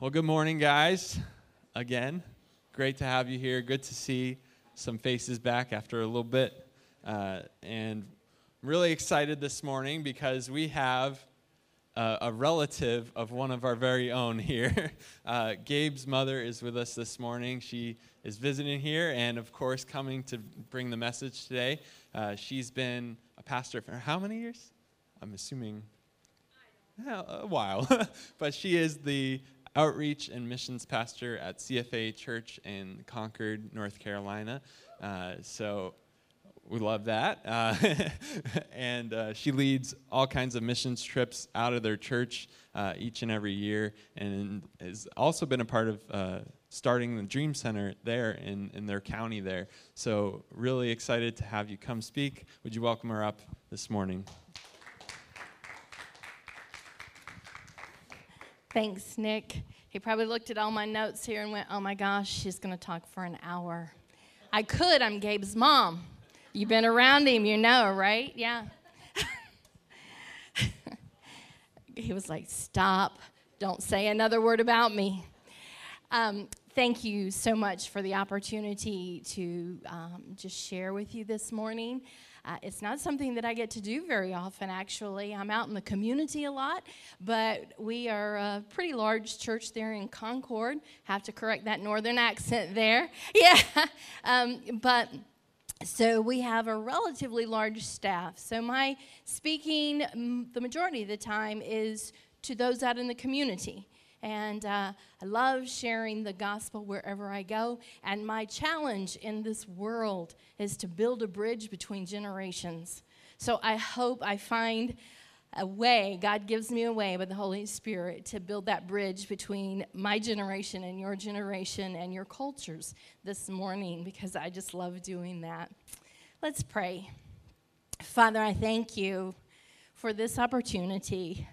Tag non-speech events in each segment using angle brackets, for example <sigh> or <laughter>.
Well, good morning, guys. Again, great to have you here. Good to see some faces back after a little bit. Uh, and I'm really excited this morning because we have uh, a relative of one of our very own here. <laughs> Uh, Gabe's mother is with us this morning. She is visiting here and, of course, coming to bring the message today. Uh, she's been a pastor for how many years? I'm assuming a while. <laughs> but she is the outreach and missions pastor at CFA Church in Concord, North Carolina. Uh, so we love that. Uh, <laughs> and uh, she leads all kinds of missions trips out of their church uh, each and every year and has also been a part of uh, starting the Dream Center there in, in their county there. So, really excited to have you come speak. Would you welcome her up this morning? Thanks, Nick. He probably looked at all my notes here and went, oh my gosh, she's going to talk for an hour. I could, I'm Gabe's mom. You've been around him, you know, right? Yeah. <laughs> he was like, Stop, don't say another word about me. Um, thank you so much for the opportunity to um, just share with you this morning. Uh, it's not something that I get to do very often, actually. I'm out in the community a lot, but we are a pretty large church there in Concord. Have to correct that northern accent there. <laughs> Yeah. Um, but so we have a relatively large staff. So my speaking, the majority of the time, is to those out in the community. And uh, I love sharing the gospel wherever I go. And my challenge in this world is to build a bridge between generations. So I hope I find a way, God gives me a way by the Holy Spirit to build that bridge between my generation and your generation and your cultures this morning because I just love doing that. Let's pray. Father, I thank you for this opportunity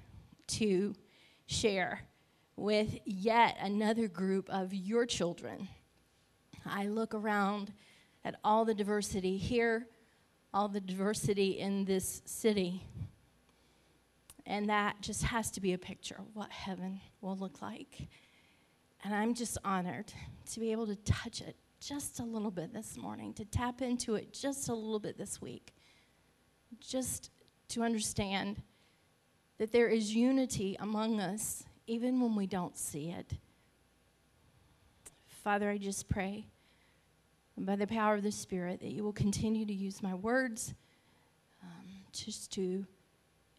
to share with yet another group of your children. I look around at all the diversity here, all the diversity in this city and that just has to be a picture of what heaven will look like. And I'm just honored to be able to touch it just a little bit this morning, to tap into it just a little bit this week, just to understand that there is unity among us even when we don't see it. Father, I just pray by the power of the Spirit that you will continue to use my words um, just to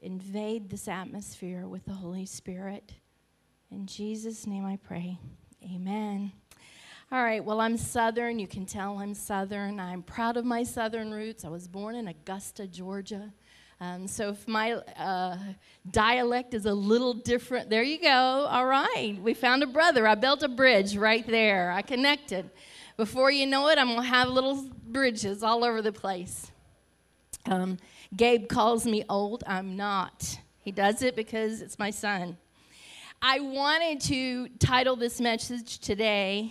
invade this atmosphere with the Holy Spirit. In Jesus' name I pray. Amen. All right, well, I'm Southern. You can tell I'm Southern. I'm proud of my Southern roots. I was born in Augusta, Georgia. Um, so if my uh, dialect is a little different, there you go. All right, we found a brother. I built a bridge right there. I connected. Before you know it, I'm going to have little bridges all over the place. Um, Gabe calls me old. I'm not. He does it because it's my son. I wanted to title this message today,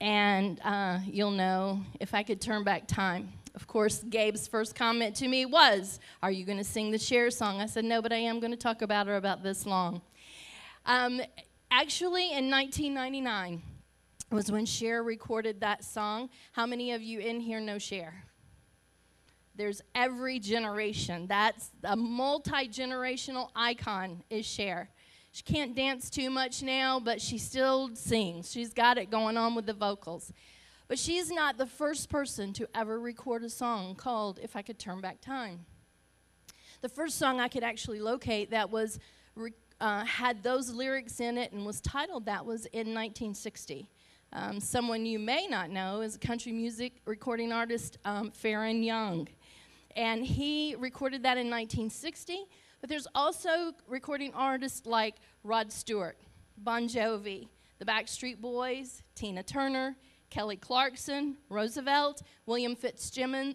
and uh, you'll know if I could turn back time. Of course, Gabe's first comment to me was, Are you going to sing the Cher song? I said, No, but I am going to talk about her about this long. Um, actually, in 1999 was when Cher recorded that song. How many of you in here know Cher? There's every generation. That's a multi generational icon, is Cher. She can't dance too much now, but she still sings. She's got it going on with the vocals. But she's not the first person to ever record a song called If I Could Turn Back Time. The first song I could actually locate that was uh, had those lyrics in it and was titled that was in 1960. Um, someone you may not know is a country music recording artist, um, Faron Young and he recorded that in 1960. But there's also recording artists like Rod Stewart, Bon Jovi, the Backstreet Boys, Tina Turner, Kelly Clarkson, Roosevelt, William Fitzsimmons,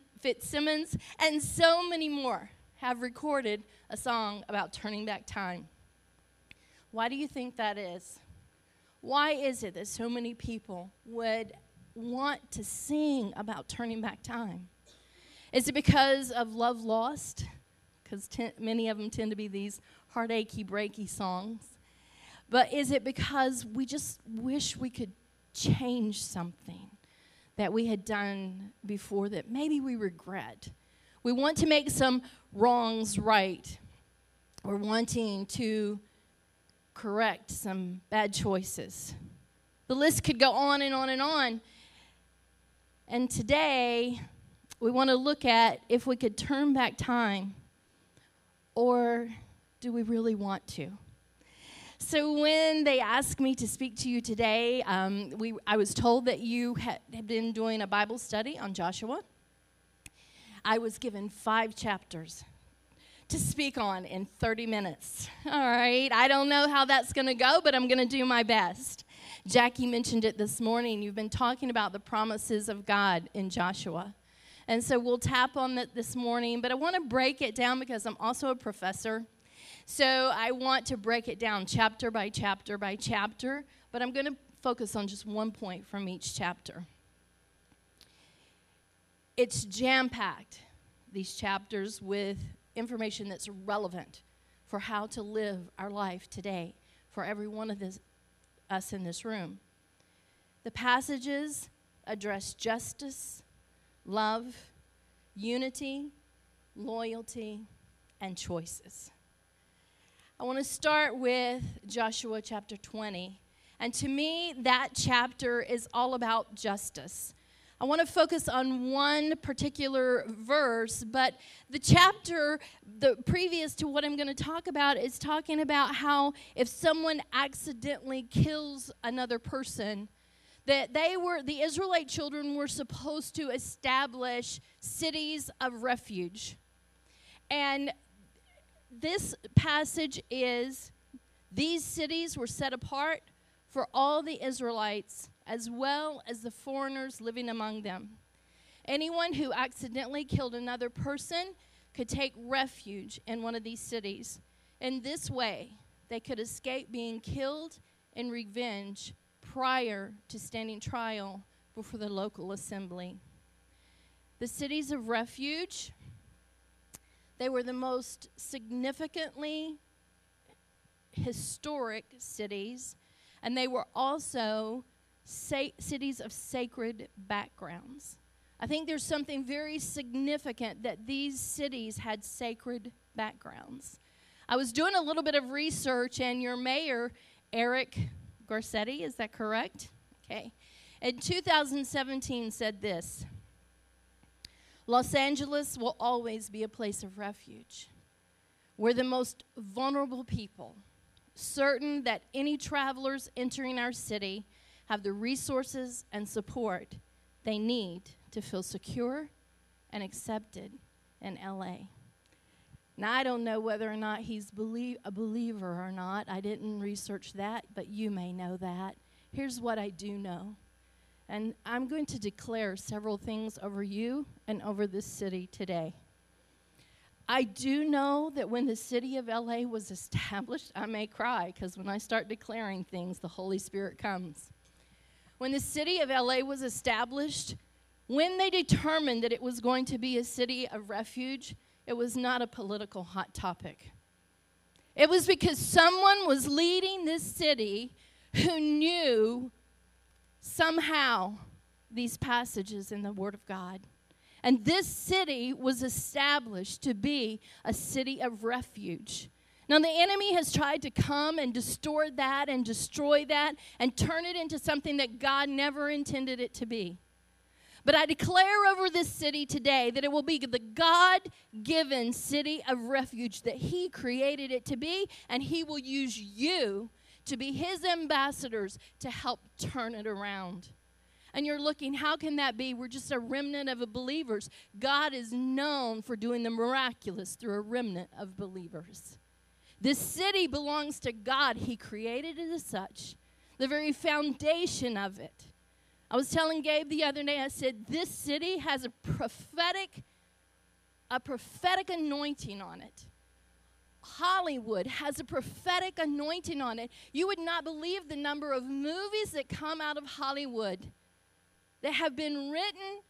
and so many more have recorded a song about turning back time. Why do you think that is? Why is it that so many people would want to sing about turning back time? Is it because of love lost? Because many of them tend to be these heartachy, breaky songs. But is it because we just wish we could change something that we had done before that maybe we regret? We want to make some wrongs right. We're wanting to correct some bad choices. The list could go on and on and on. And today, we want to look at if we could turn back time or do we really want to? So when they asked me to speak to you today, um, we, I was told that you had, had been doing a Bible study on Joshua. I was given five chapters to speak on in 30 minutes. All right, I don't know how that's going to go, but I'm going to do my best. Jackie mentioned it this morning. You've been talking about the promises of God in Joshua. And so we'll tap on that this morning, but I want to break it down because I'm also a professor. So I want to break it down chapter by chapter by chapter, but I'm going to focus on just one point from each chapter. It's jam packed, these chapters, with information that's relevant for how to live our life today for every one of this, us in this room. The passages address justice, love, unity, loyalty, and choices. I want to start with Joshua chapter 20. And to me, that chapter is all about justice. I want to focus on one particular verse, but the chapter the previous to what I'm going to talk about is talking about how if someone accidentally kills another person, that they were the Israelite children were supposed to establish cities of refuge. And this passage is these cities were set apart for all the Israelites as well as the foreigners living among them. Anyone who accidentally killed another person could take refuge in one of these cities. In this way, they could escape being killed in revenge prior to standing trial before the local assembly. The cities of refuge, they were the most significantly historic cities, and they were also cities of sacred backgrounds. I think there's something very significant that these cities had sacred backgrounds. I was doing a little bit of research, and your mayor, Eric Garcetti, is that correct? Okay. In 2017, said this Los Angeles will always be a place of refuge. We're the most vulnerable people, certain that any travelers entering our city have the resources and support they need to feel secure and accepted in LA. Now, I don't know whether or not he's belie- a believer or not. I didn't research that, but you may know that. Here's what I do know. And I'm going to declare several things over you and over this city today. I do know that when the city of LA was established, I may cry because when I start declaring things, the Holy Spirit comes. When the city of LA was established, when they determined that it was going to be a city of refuge, it was not a political hot topic. It was because someone was leading this city who knew somehow these passages in the Word of God. And this city was established to be a city of refuge. Now, the enemy has tried to come and distort that and destroy that and turn it into something that God never intended it to be. But I declare over this city today that it will be the God given city of refuge that He created it to be, and He will use you to be His ambassadors to help turn it around. And you're looking, how can that be? We're just a remnant of believers. God is known for doing the miraculous through a remnant of believers. This city belongs to God. He created it as such, the very foundation of it. I was telling Gabe the other day, I said, this city has a prophetic, a prophetic anointing on it. Hollywood has a prophetic anointing on it. You would not believe the number of movies that come out of Hollywood that have been written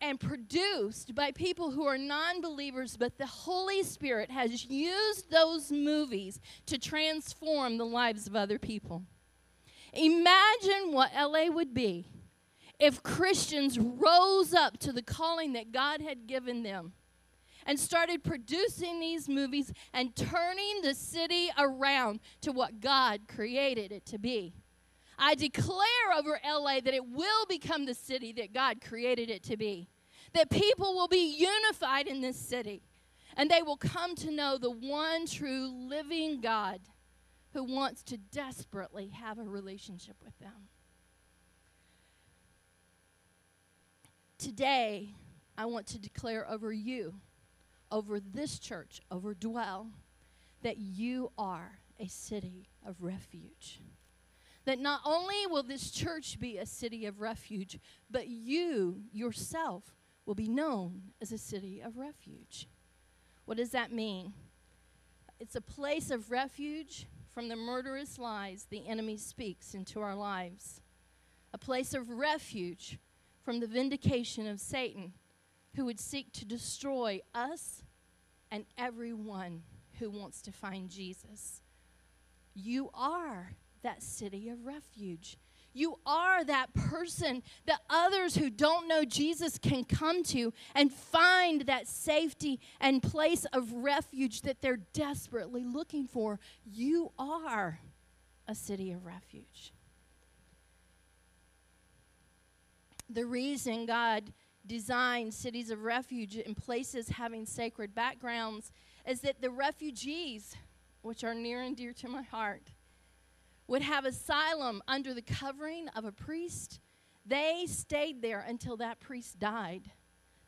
and produced by people who are non believers, but the Holy Spirit has used those movies to transform the lives of other people. Imagine what LA would be if Christians rose up to the calling that God had given them and started producing these movies and turning the city around to what God created it to be. I declare over LA that it will become the city that God created it to be. That people will be unified in this city and they will come to know the one true living God who wants to desperately have a relationship with them. Today, I want to declare over you, over this church, over Dwell, that you are a city of refuge. That not only will this church be a city of refuge, but you yourself will be known as a city of refuge. What does that mean? It's a place of refuge from the murderous lies the enemy speaks into our lives, a place of refuge from the vindication of Satan, who would seek to destroy us and everyone who wants to find Jesus. You are that city of refuge. You are that person that others who don't know Jesus can come to and find that safety and place of refuge that they're desperately looking for. You are a city of refuge. the reason God designed cities of refuge in places having sacred backgrounds is that the refugees, which are near and dear to my heart, would have asylum under the covering of a priest. They stayed there until that priest died.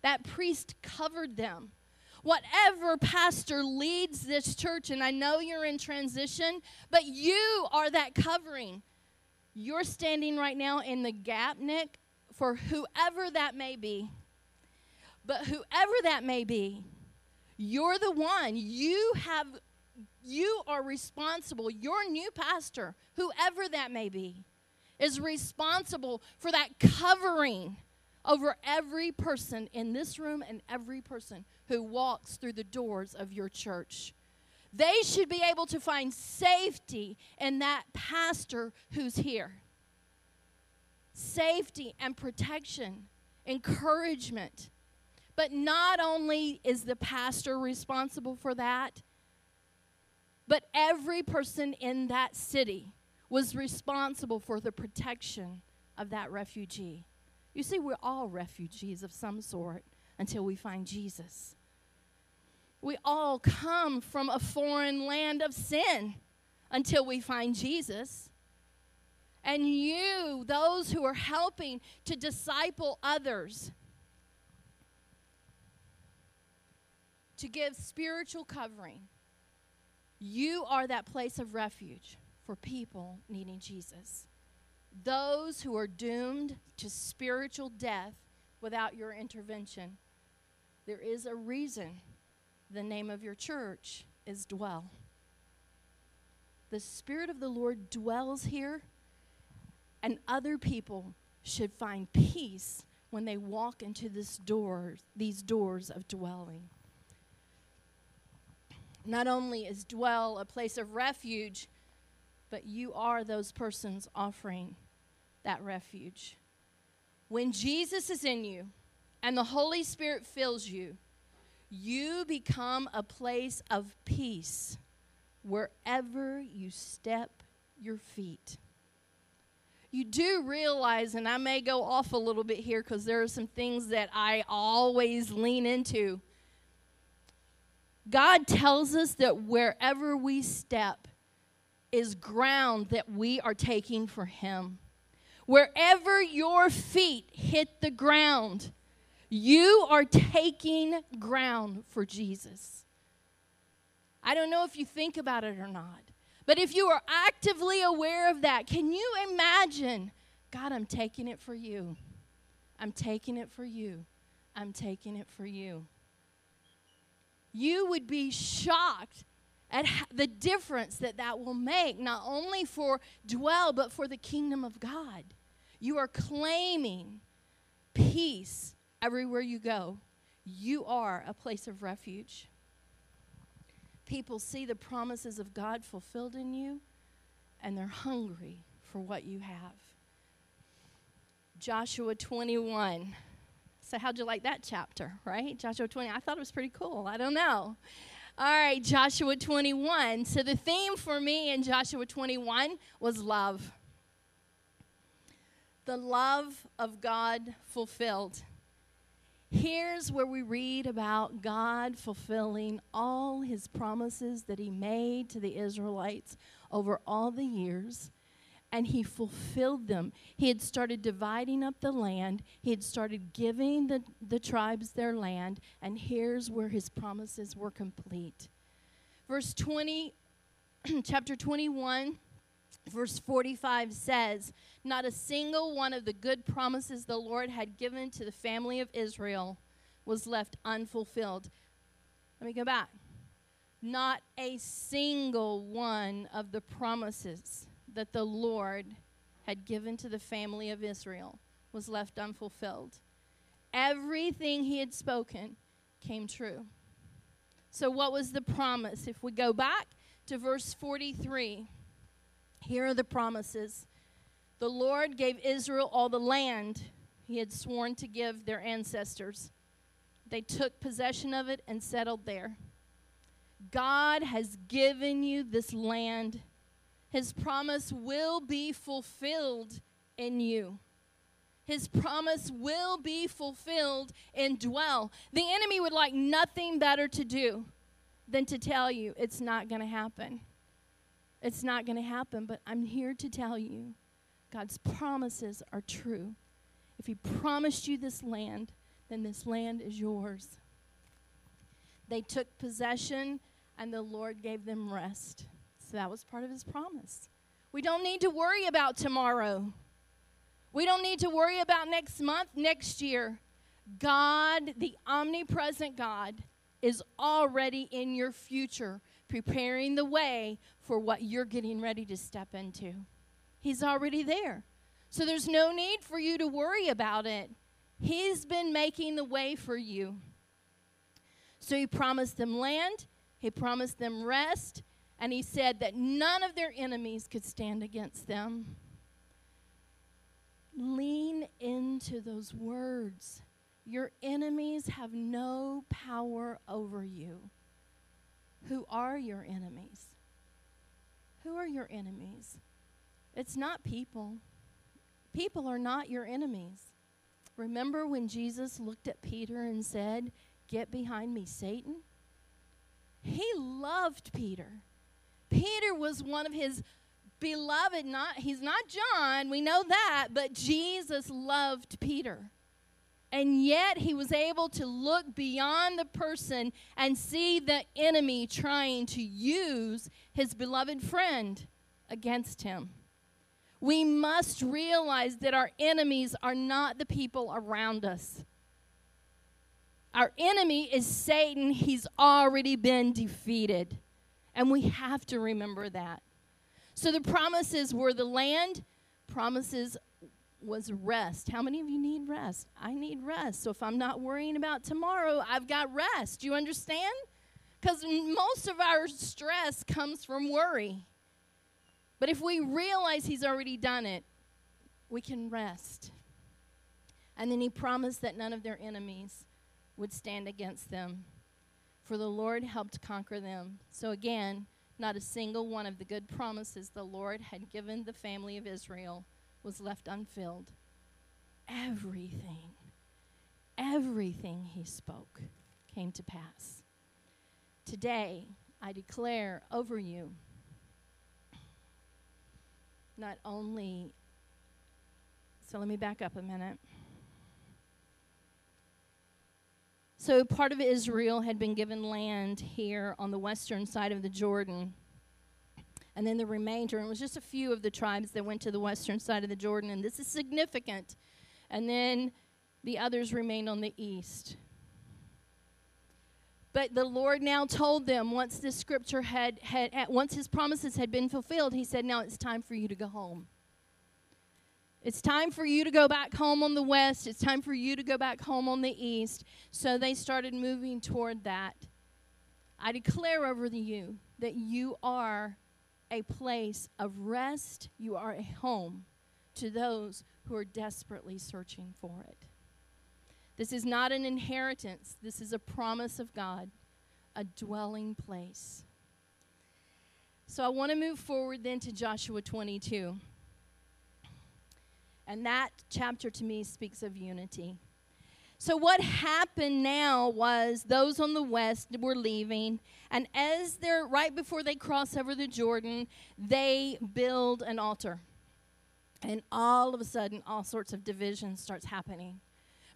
That priest covered them. Whatever pastor leads this church, and I know you're in transition, but you are that covering. You're standing right now in the gap, Nick, for whoever that may be. But whoever that may be, you're the one. You have you are responsible. Your new pastor, whoever that may be, is responsible for that covering over every person in this room and every person who walks through the doors of your church. They should be able to find safety in that pastor who's here safety and protection, encouragement. But not only is the pastor responsible for that, but every person in that city was responsible for the protection of that refugee. You see, we're all refugees of some sort until we find Jesus. We all come from a foreign land of sin until we find Jesus. And you, those who are helping to disciple others, to give spiritual covering, you are that place of refuge for people needing Jesus. Those who are doomed to spiritual death without your intervention. There is a reason the name of your church is Dwell. The Spirit of the Lord dwells here and other people should find peace when they walk into this door, these doors of dwelling. Not only is dwell a place of refuge, but you are those persons offering that refuge. When Jesus is in you and the Holy Spirit fills you, you become a place of peace wherever you step your feet you do realize, and I may go off a little bit here because there are some things that I always lean into. God tells us that wherever we step is ground that we are taking for Him. Wherever your feet hit the ground, you are taking ground for Jesus. I don't know if you think about it or not. But if you are actively aware of that, can you imagine, God, I'm taking it for you. I'm taking it for you. I'm taking it for you. You would be shocked at the difference that that will make, not only for dwell, but for the kingdom of God. You are claiming peace Everywhere you go, you are a place of refuge. People see the promises of God fulfilled in you, and they're hungry for what you have. Joshua 21. So, how'd you like that chapter, right? Joshua 20. I thought it was pretty cool. I don't know. All right, Joshua 21. So, the theme for me in Joshua 21 was love. The love of God fulfilled. Here's where we read about God fulfilling all his promises that he made to the Israelites over all the years and he fulfilled them. He had started dividing up the land, he had started giving the, the tribes their land, and here's where his promises were complete. Verse 20, <clears throat> chapter 21. Verse 45 says, Not a single one of the good promises the Lord had given to the family of Israel was left unfulfilled. Let me go back. Not a single one of the promises that the Lord had given to the family of Israel was left unfulfilled. Everything he had spoken came true. So, what was the promise? If we go back to verse 43, here are the promises. The Lord gave Israel all the land he had sworn to give their ancestors. They took possession of it and settled there. God has given you this land his promise will be fulfilled in you. His promise will be fulfilled and dwell. The enemy would like nothing better to do than to tell you it's not going to happen. It's not going to happen, but I'm here to tell you God's promises are true. If He promised you this land, then this land is yours. They took possession, and the Lord gave them rest. So that was part of his promise. We don't need to worry about tomorrow. We don't need to worry about next month, next year. God, the omnipresent God, is already in your future, preparing the way for what you're getting ready to step into. He's already there. So there's no need for you to worry about it. He's been making the way for you. So he promised them land, he promised them rest, and he said that none of their enemies could stand against them. Lean into those words. Your enemies have no power over you. Who are your enemies? Who are your enemies? It's not people. People are not your enemies. Remember when Jesus looked at Peter and said, Get behind me, Satan? He loved Peter. Peter was one of his beloved not he's not John, we know that, but Jesus loved Peter. And yet he was able to look beyond the person and see the enemy trying to use his beloved friend against him. We must realize that our enemies are not the people around us. Our enemy is Satan. He's already been defeated. And we have to remember that. So the promises were the land, promises was rest. How many of you need rest? I need rest. So if I'm not worrying about tomorrow, I've got rest. Do you understand? Because most of our stress comes from worry. But if we realize He's already done it, we can rest. And then He promised that none of their enemies would stand against them for the Lord helped conquer them. So again, not a single one of the good promises the Lord had given the family of Israel was left unfilled. Everything, everything he spoke came to pass. Today, I declare over you not only, so let me back up a minute. So, part of Israel had been given land here on the western side of the Jordan. And then the remainder, and it was just a few of the tribes that went to the western side of the Jordan, and this is significant. And then the others remained on the east. But the Lord now told them once this scripture had, had, once his promises had been fulfilled, he said, Now it's time for you to go home. It's time for you to go back home on the west. It's time for you to go back home on the east. So they started moving toward that. I declare over you that you are a place of rest, you are a home to those who are desperately searching for it. This is not an inheritance, this is a promise of God, a dwelling place. So I want to move forward then to Joshua 22. And that chapter to me speaks of unity. So, what happened now was those on the west were leaving, and as they're right before they cross over the Jordan, they build an altar. And all of a sudden, all sorts of division starts happening.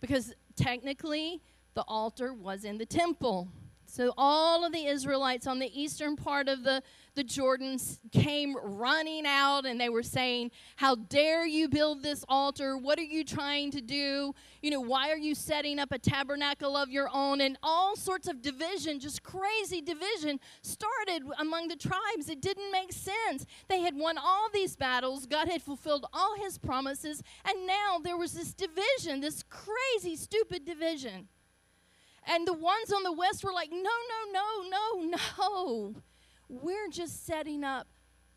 Because technically, the altar was in the temple. So all of the Israelites on the eastern part of the, the Jordan came running out and they were saying, How dare you build this altar? What are you trying to do? You know, why are you setting up a tabernacle of your own? And all sorts of division, just crazy division, started among the tribes. It didn't make sense. They had won all these battles, God had fulfilled all his promises, and now there was this division, this crazy, stupid division. And the ones on the west were like, no, no, no, no, no. We're just setting up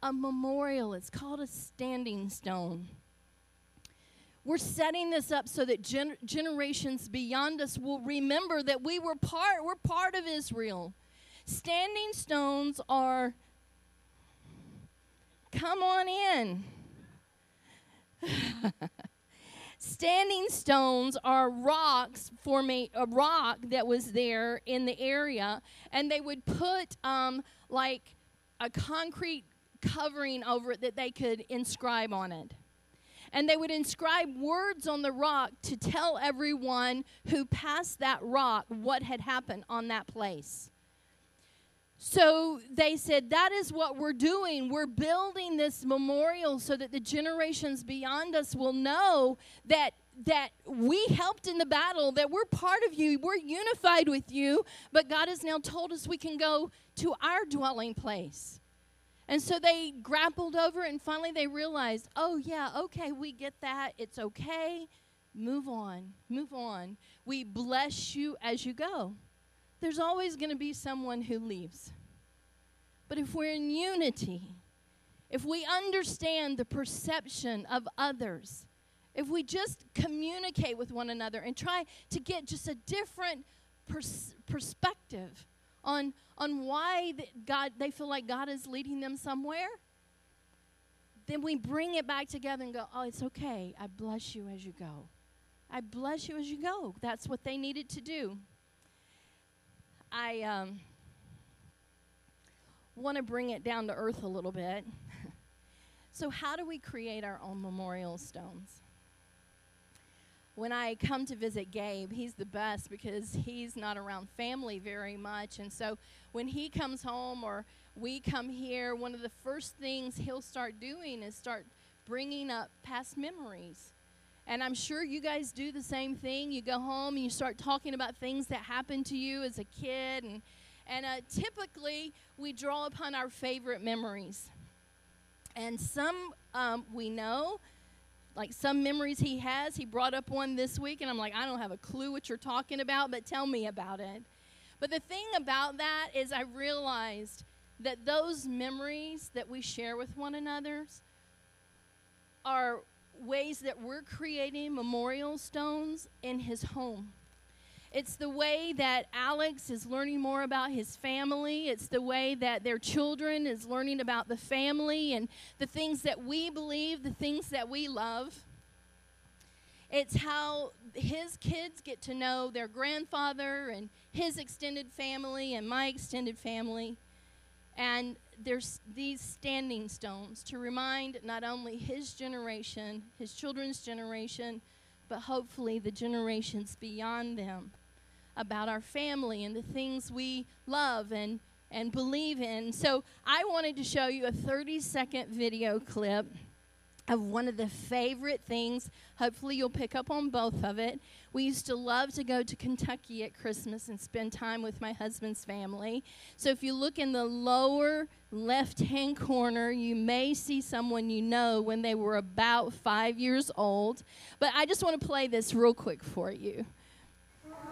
a memorial. It's called a standing stone. We're setting this up so that gen- generations beyond us will remember that we were part, we're part of Israel. Standing stones are, come on in. <laughs> Standing stones are rocks forming a rock that was there in the area, and they would put um, like a concrete covering over it that they could inscribe on it. And they would inscribe words on the rock to tell everyone who passed that rock what had happened on that place. So they said, That is what we're doing. We're building this memorial so that the generations beyond us will know that. That we helped in the battle, that we're part of you, we're unified with you, but God has now told us we can go to our dwelling place. And so they grappled over and finally they realized, oh, yeah, okay, we get that. It's okay. Move on. Move on. We bless you as you go there's always going to be someone who leaves. But if we're in unity, if we understand the perception of others, if we just communicate with one another and try to get just a different pers- perspective on, on why the God, they feel like God is leading them somewhere, then we bring it back together and go, oh, it's okay. I bless you as you go. I bless you as you go. That's what they needed to do. I um, want to bring it down to earth a little bit. <laughs> so, how do we create our own memorial stones? When I come to visit Gabe, he's the best because he's not around family very much. And so, when he comes home or we come here, one of the first things he'll start doing is start bringing up past memories and I'm sure you guys do the same thing. You go home and you start talking about things that happened to you as a kid. And, and uh, typically, we draw upon our favorite memories. And some um, we know, like some memories he has. He brought up one this week, and I'm like, I don't have a clue what you're talking about, but tell me about it. But the thing about that is, I realized that those memories that we share with one another are ways that we're creating memorial stones in his home. It's the way that Alex is learning more about his family. It's the way that their children is learning about the family and the things that we believe, the things that we love. It's how his kids get to know their grandfather and his extended family and my extended family. And there's these standing stones to remind not only his generation, his children's generation, but hopefully the generations beyond them about our family and the things we love and, and believe in. So I wanted to show you a 30 second video clip of one of the favorite things. Hopefully, you'll pick up on both of it. We used to love to go to Kentucky at Christmas and spend time with my husband's family. So, if you look in the lower left hand corner, you may see someone you know when they were about five years old. But I just want to play this real quick for you.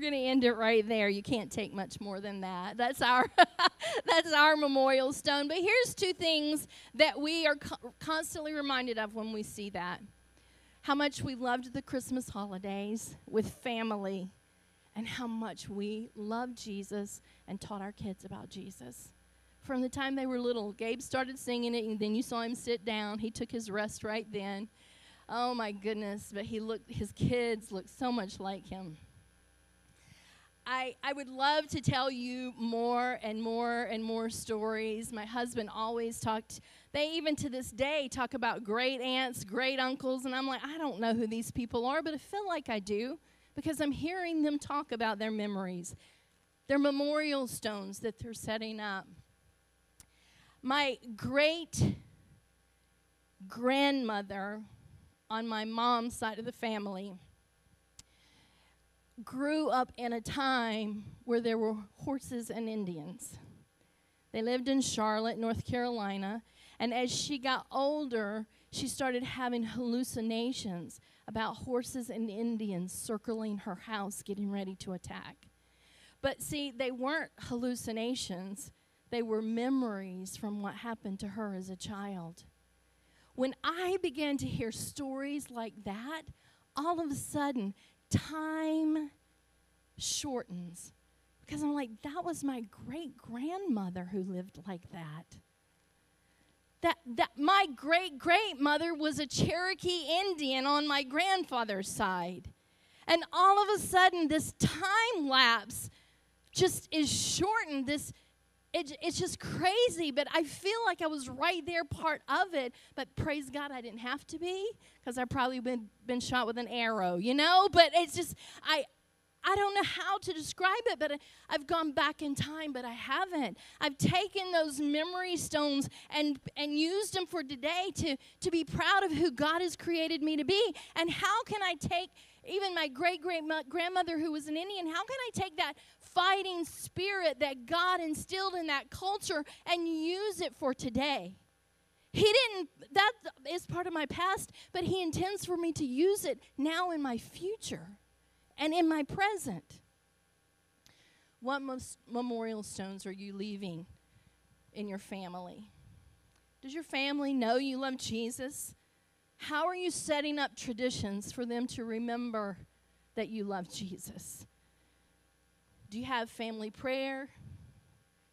going to end it right there. You can't take much more than that. That's our <laughs> that's our memorial stone. But here's two things that we are co- constantly reminded of when we see that. How much we loved the Christmas holidays with family and how much we loved Jesus and taught our kids about Jesus. From the time they were little, Gabe started singing it and then you saw him sit down. He took his rest right then. Oh my goodness, but he looked his kids looked so much like him. I, I would love to tell you more and more and more stories. My husband always talked, they even to this day talk about great aunts, great uncles, and I'm like, I don't know who these people are, but I feel like I do because I'm hearing them talk about their memories, their memorial stones that they're setting up. My great grandmother on my mom's side of the family grew up in a time where there were horses and Indians. They lived in Charlotte, North Carolina, and as she got older, she started having hallucinations about horses and Indians circling her house, getting ready to attack. But see, they weren't hallucinations, they were memories from what happened to her as a child. When I began to hear stories like that, all of a sudden, time shortens because I'm like, that was my great grandmother who lived like that. That, that my great great mother was a Cherokee Indian on my grandfather's side. And all of a sudden, this time lapse just is shortened. This it, it's just crazy, but I feel like I was right there, part of it. But praise God, I didn't have to be because I probably been been shot with an arrow, you know. But it's just I. I don't know how to describe it, but I, I've gone back in time, but I haven't. I've taken those memory stones and, and used them for today to, to be proud of who God has created me to be. And how can I take even my great great grandmother who was an Indian, how can I take that fighting spirit that God instilled in that culture and use it for today? He didn't, that is part of my past, but He intends for me to use it now in my future and in my present. What memorial stones are you leaving in your family? Does your family know you love Jesus? How are you setting up traditions for them to remember that you love Jesus? Do you have family prayer?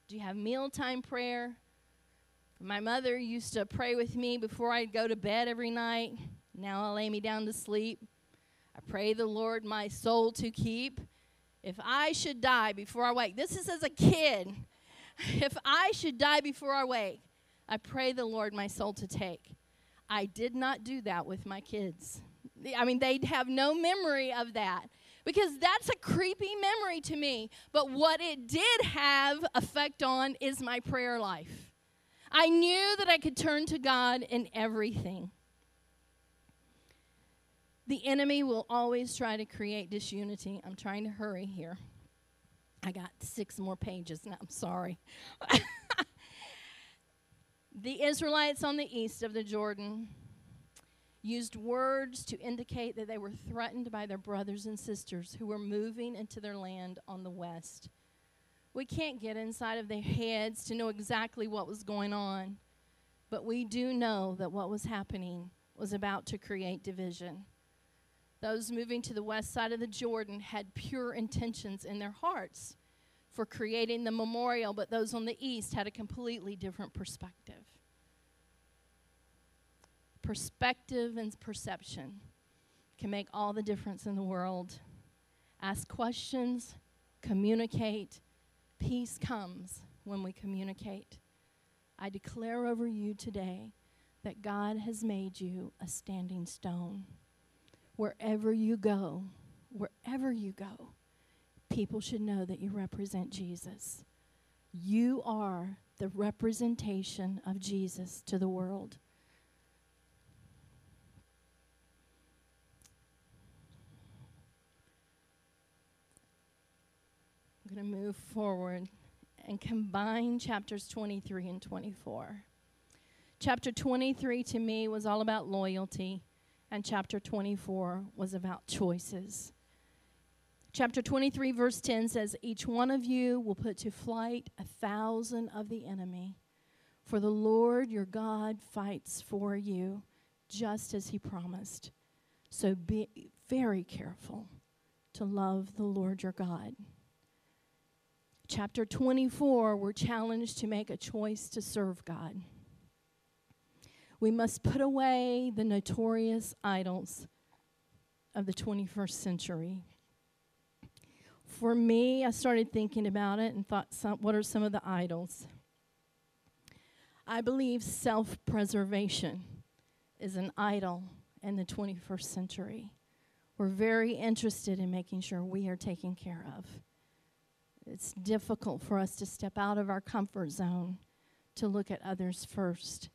Do you have mealtime prayer? My mother used to pray with me before I'd go to bed every night. Now I lay me down to sleep. I pray the Lord my soul to keep. If I should die before I wake, this is as a kid. <laughs> If I should die before I wake, I pray the Lord my soul to take. I did not do that with my kids. I mean, they'd have no memory of that because that's a creepy memory to me. But what it did have effect on is my prayer life. I knew that I could turn to God in everything. The enemy will always try to create disunity. I'm trying to hurry here. I got six more pages now. I'm sorry. <laughs> the Israelites on the east of the Jordan used words to indicate that they were threatened by their brothers and sisters who were moving into their land on the west. We can't get inside of their heads to know exactly what was going on, but we do know that what was happening was about to create division. Those moving to the west side of the Jordan had pure intentions in their hearts for creating the memorial, but those on the east had a completely different perspective. Perspective and perception can make all the difference in the world. Ask questions, communicate. Peace comes when we communicate. I declare over you today that God has made you a standing stone. Wherever you go, wherever you go, people should know that you represent Jesus. You are the representation of Jesus to the world. Going to move forward and combine chapters 23 and 24. Chapter 23 to me was all about loyalty, and chapter 24 was about choices. Chapter 23, verse 10 says, Each one of you will put to flight a thousand of the enemy, for the Lord your God fights for you, just as he promised. So be very careful to love the Lord your God. Chapter 24, we're challenged to make a choice to serve God. We must put away the notorious idols of the 21st century. For me, I started thinking about it and thought, some, what are some of the idols? I believe self preservation is an idol in the 21st century. We're very interested in making sure we are taken care of. It's difficult for us to step out of our comfort zone to look at others first.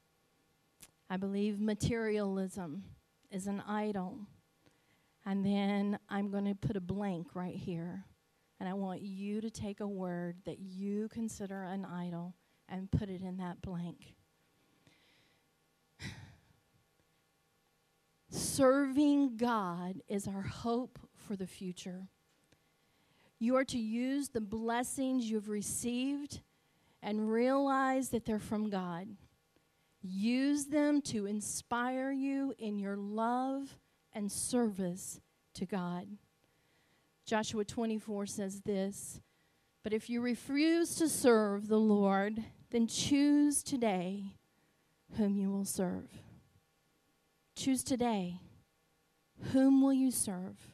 I believe materialism is an idol. And then I'm going to put a blank right here. And I want you to take a word that you consider an idol and put it in that blank. <sighs> Serving God is our hope for the future. You are to use the blessings you've received and realize that they're from God. Use them to inspire you in your love and service to God. Joshua 24 says this But if you refuse to serve the Lord, then choose today whom you will serve. Choose today. Whom will you serve?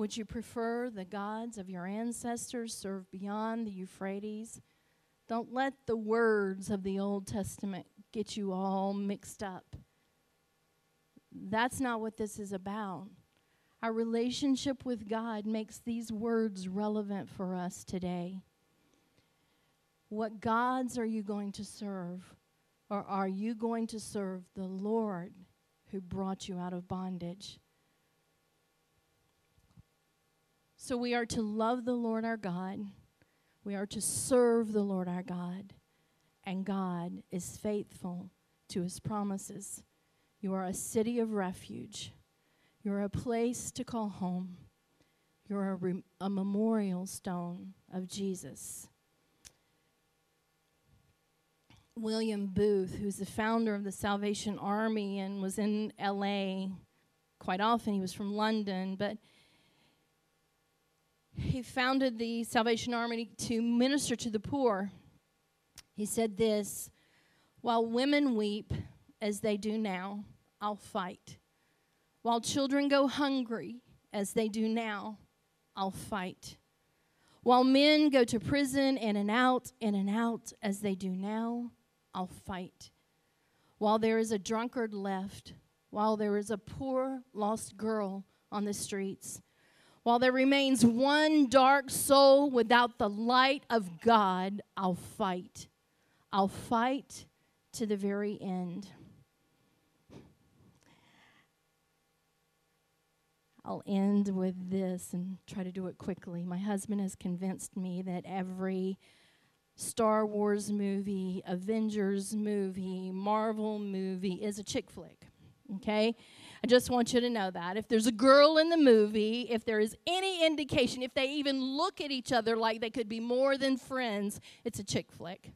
Would you prefer the gods of your ancestors serve beyond the Euphrates? Don't let the words of the Old Testament get you all mixed up. That's not what this is about. Our relationship with God makes these words relevant for us today. What gods are you going to serve? Or are you going to serve the Lord who brought you out of bondage? So we are to love the Lord our God. We are to serve the Lord our God. And God is faithful to his promises. You are a city of refuge. You're a place to call home. You're a, re- a memorial stone of Jesus. William Booth, who's the founder of the Salvation Army and was in LA quite often, he was from London, but he founded the Salvation Army to minister to the poor. He said this While women weep as they do now, I'll fight. While children go hungry as they do now, I'll fight. While men go to prison in and out, in and out as they do now, I'll fight. While there is a drunkard left, while there is a poor lost girl on the streets, while there remains one dark soul without the light of God, I'll fight. I'll fight to the very end. I'll end with this and try to do it quickly. My husband has convinced me that every Star Wars movie, Avengers movie, Marvel movie is a chick flick. Okay? I just want you to know that. If there's a girl in the movie, if there is any indication, if they even look at each other like they could be more than friends, it's a chick flick.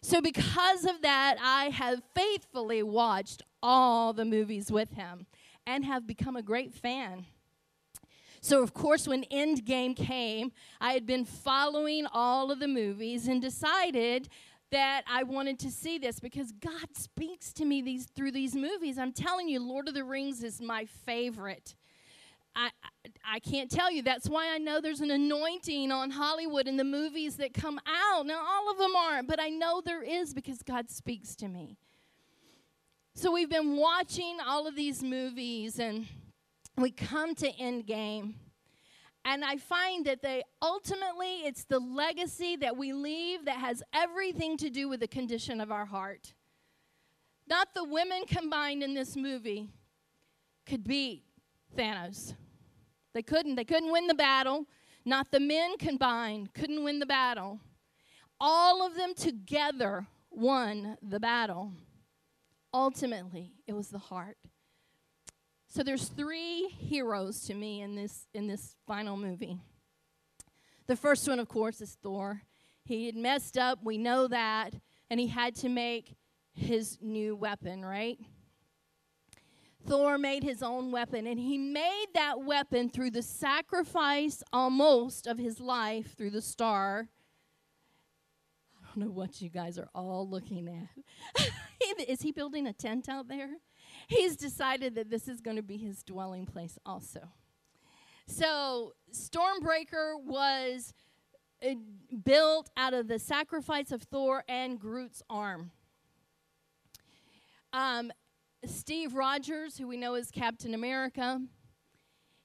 So, because of that, I have faithfully watched all the movies with him and have become a great fan. So, of course, when Endgame came, I had been following all of the movies and decided that I wanted to see this because God speaks to me these through these movies. I'm telling you, Lord of the Rings is my favorite. I, I, can't tell you. That's why I know there's an anointing on Hollywood and the movies that come out. Now, all of them aren't, but I know there is because God speaks to me. So we've been watching all of these movies, and we come to Endgame. And I find that they ultimately, it's the legacy that we leave that has everything to do with the condition of our heart. Not the women combined in this movie could beat Thanos. They couldn't. They couldn't win the battle. Not the men combined couldn't win the battle. All of them together won the battle. Ultimately, it was the heart. So there's three heroes to me in this in this final movie. The first one, of course, is Thor. He had messed up, we know that, and he had to make his new weapon, right? Thor made his own weapon, and he made that weapon through the sacrifice almost of his life through the star. I don't know what you guys are all looking at. <laughs> is he building a tent out there? He's decided that this is going to be his dwelling place also. So, Stormbreaker was uh, built out of the sacrifice of Thor and Groot's arm. Um, Steve Rogers, who we know as Captain America,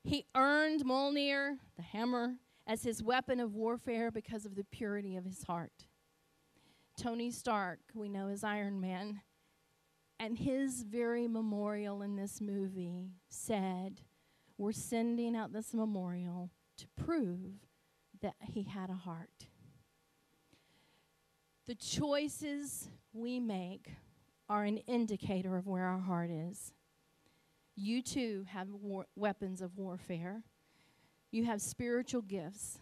he earned Mjolnir, the hammer, as his weapon of warfare because of the purity of his heart. Tony Stark, we know as Iron Man, and his very memorial in this movie said, We're sending out this memorial to prove that he had a heart. The choices we make are an indicator of where our heart is. You too have war- weapons of warfare. You have spiritual gifts.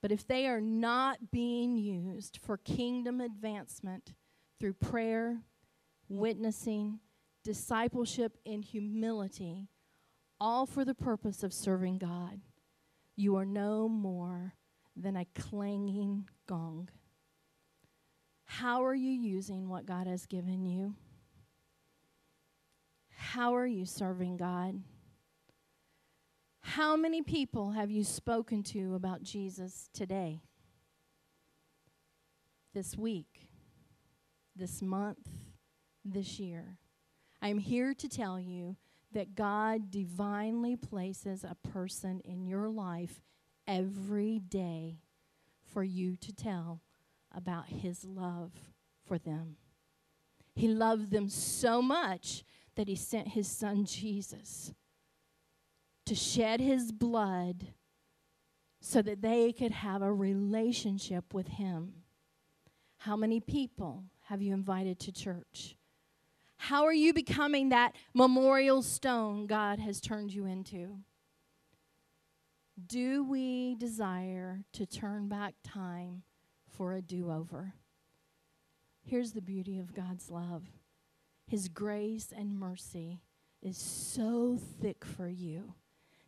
But if they are not being used for kingdom advancement through prayer, witnessing, discipleship, and humility, all for the purpose of serving God, you are no more than a clanging gong. How are you using what God has given you? How are you serving God? How many people have you spoken to about Jesus today? This week? This month? This year. I'm here to tell you that God divinely places a person in your life every day for you to tell about His love for them. He loved them so much that He sent His Son Jesus to shed His blood so that they could have a relationship with Him. How many people have you invited to church? How are you becoming that memorial stone God has turned you into? Do we desire to turn back time for a do over? Here's the beauty of God's love His grace and mercy is so thick for you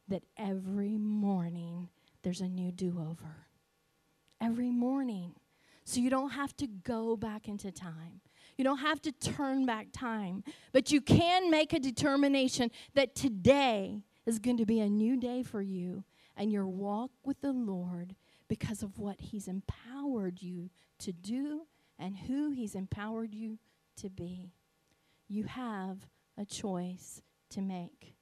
that every morning there's a new do over. Every morning. So you don't have to go back into time. You don't have to turn back time, but you can make a determination that today is going to be a new day for you and your walk with the Lord because of what He's empowered you to do and who He's empowered you to be. You have a choice to make.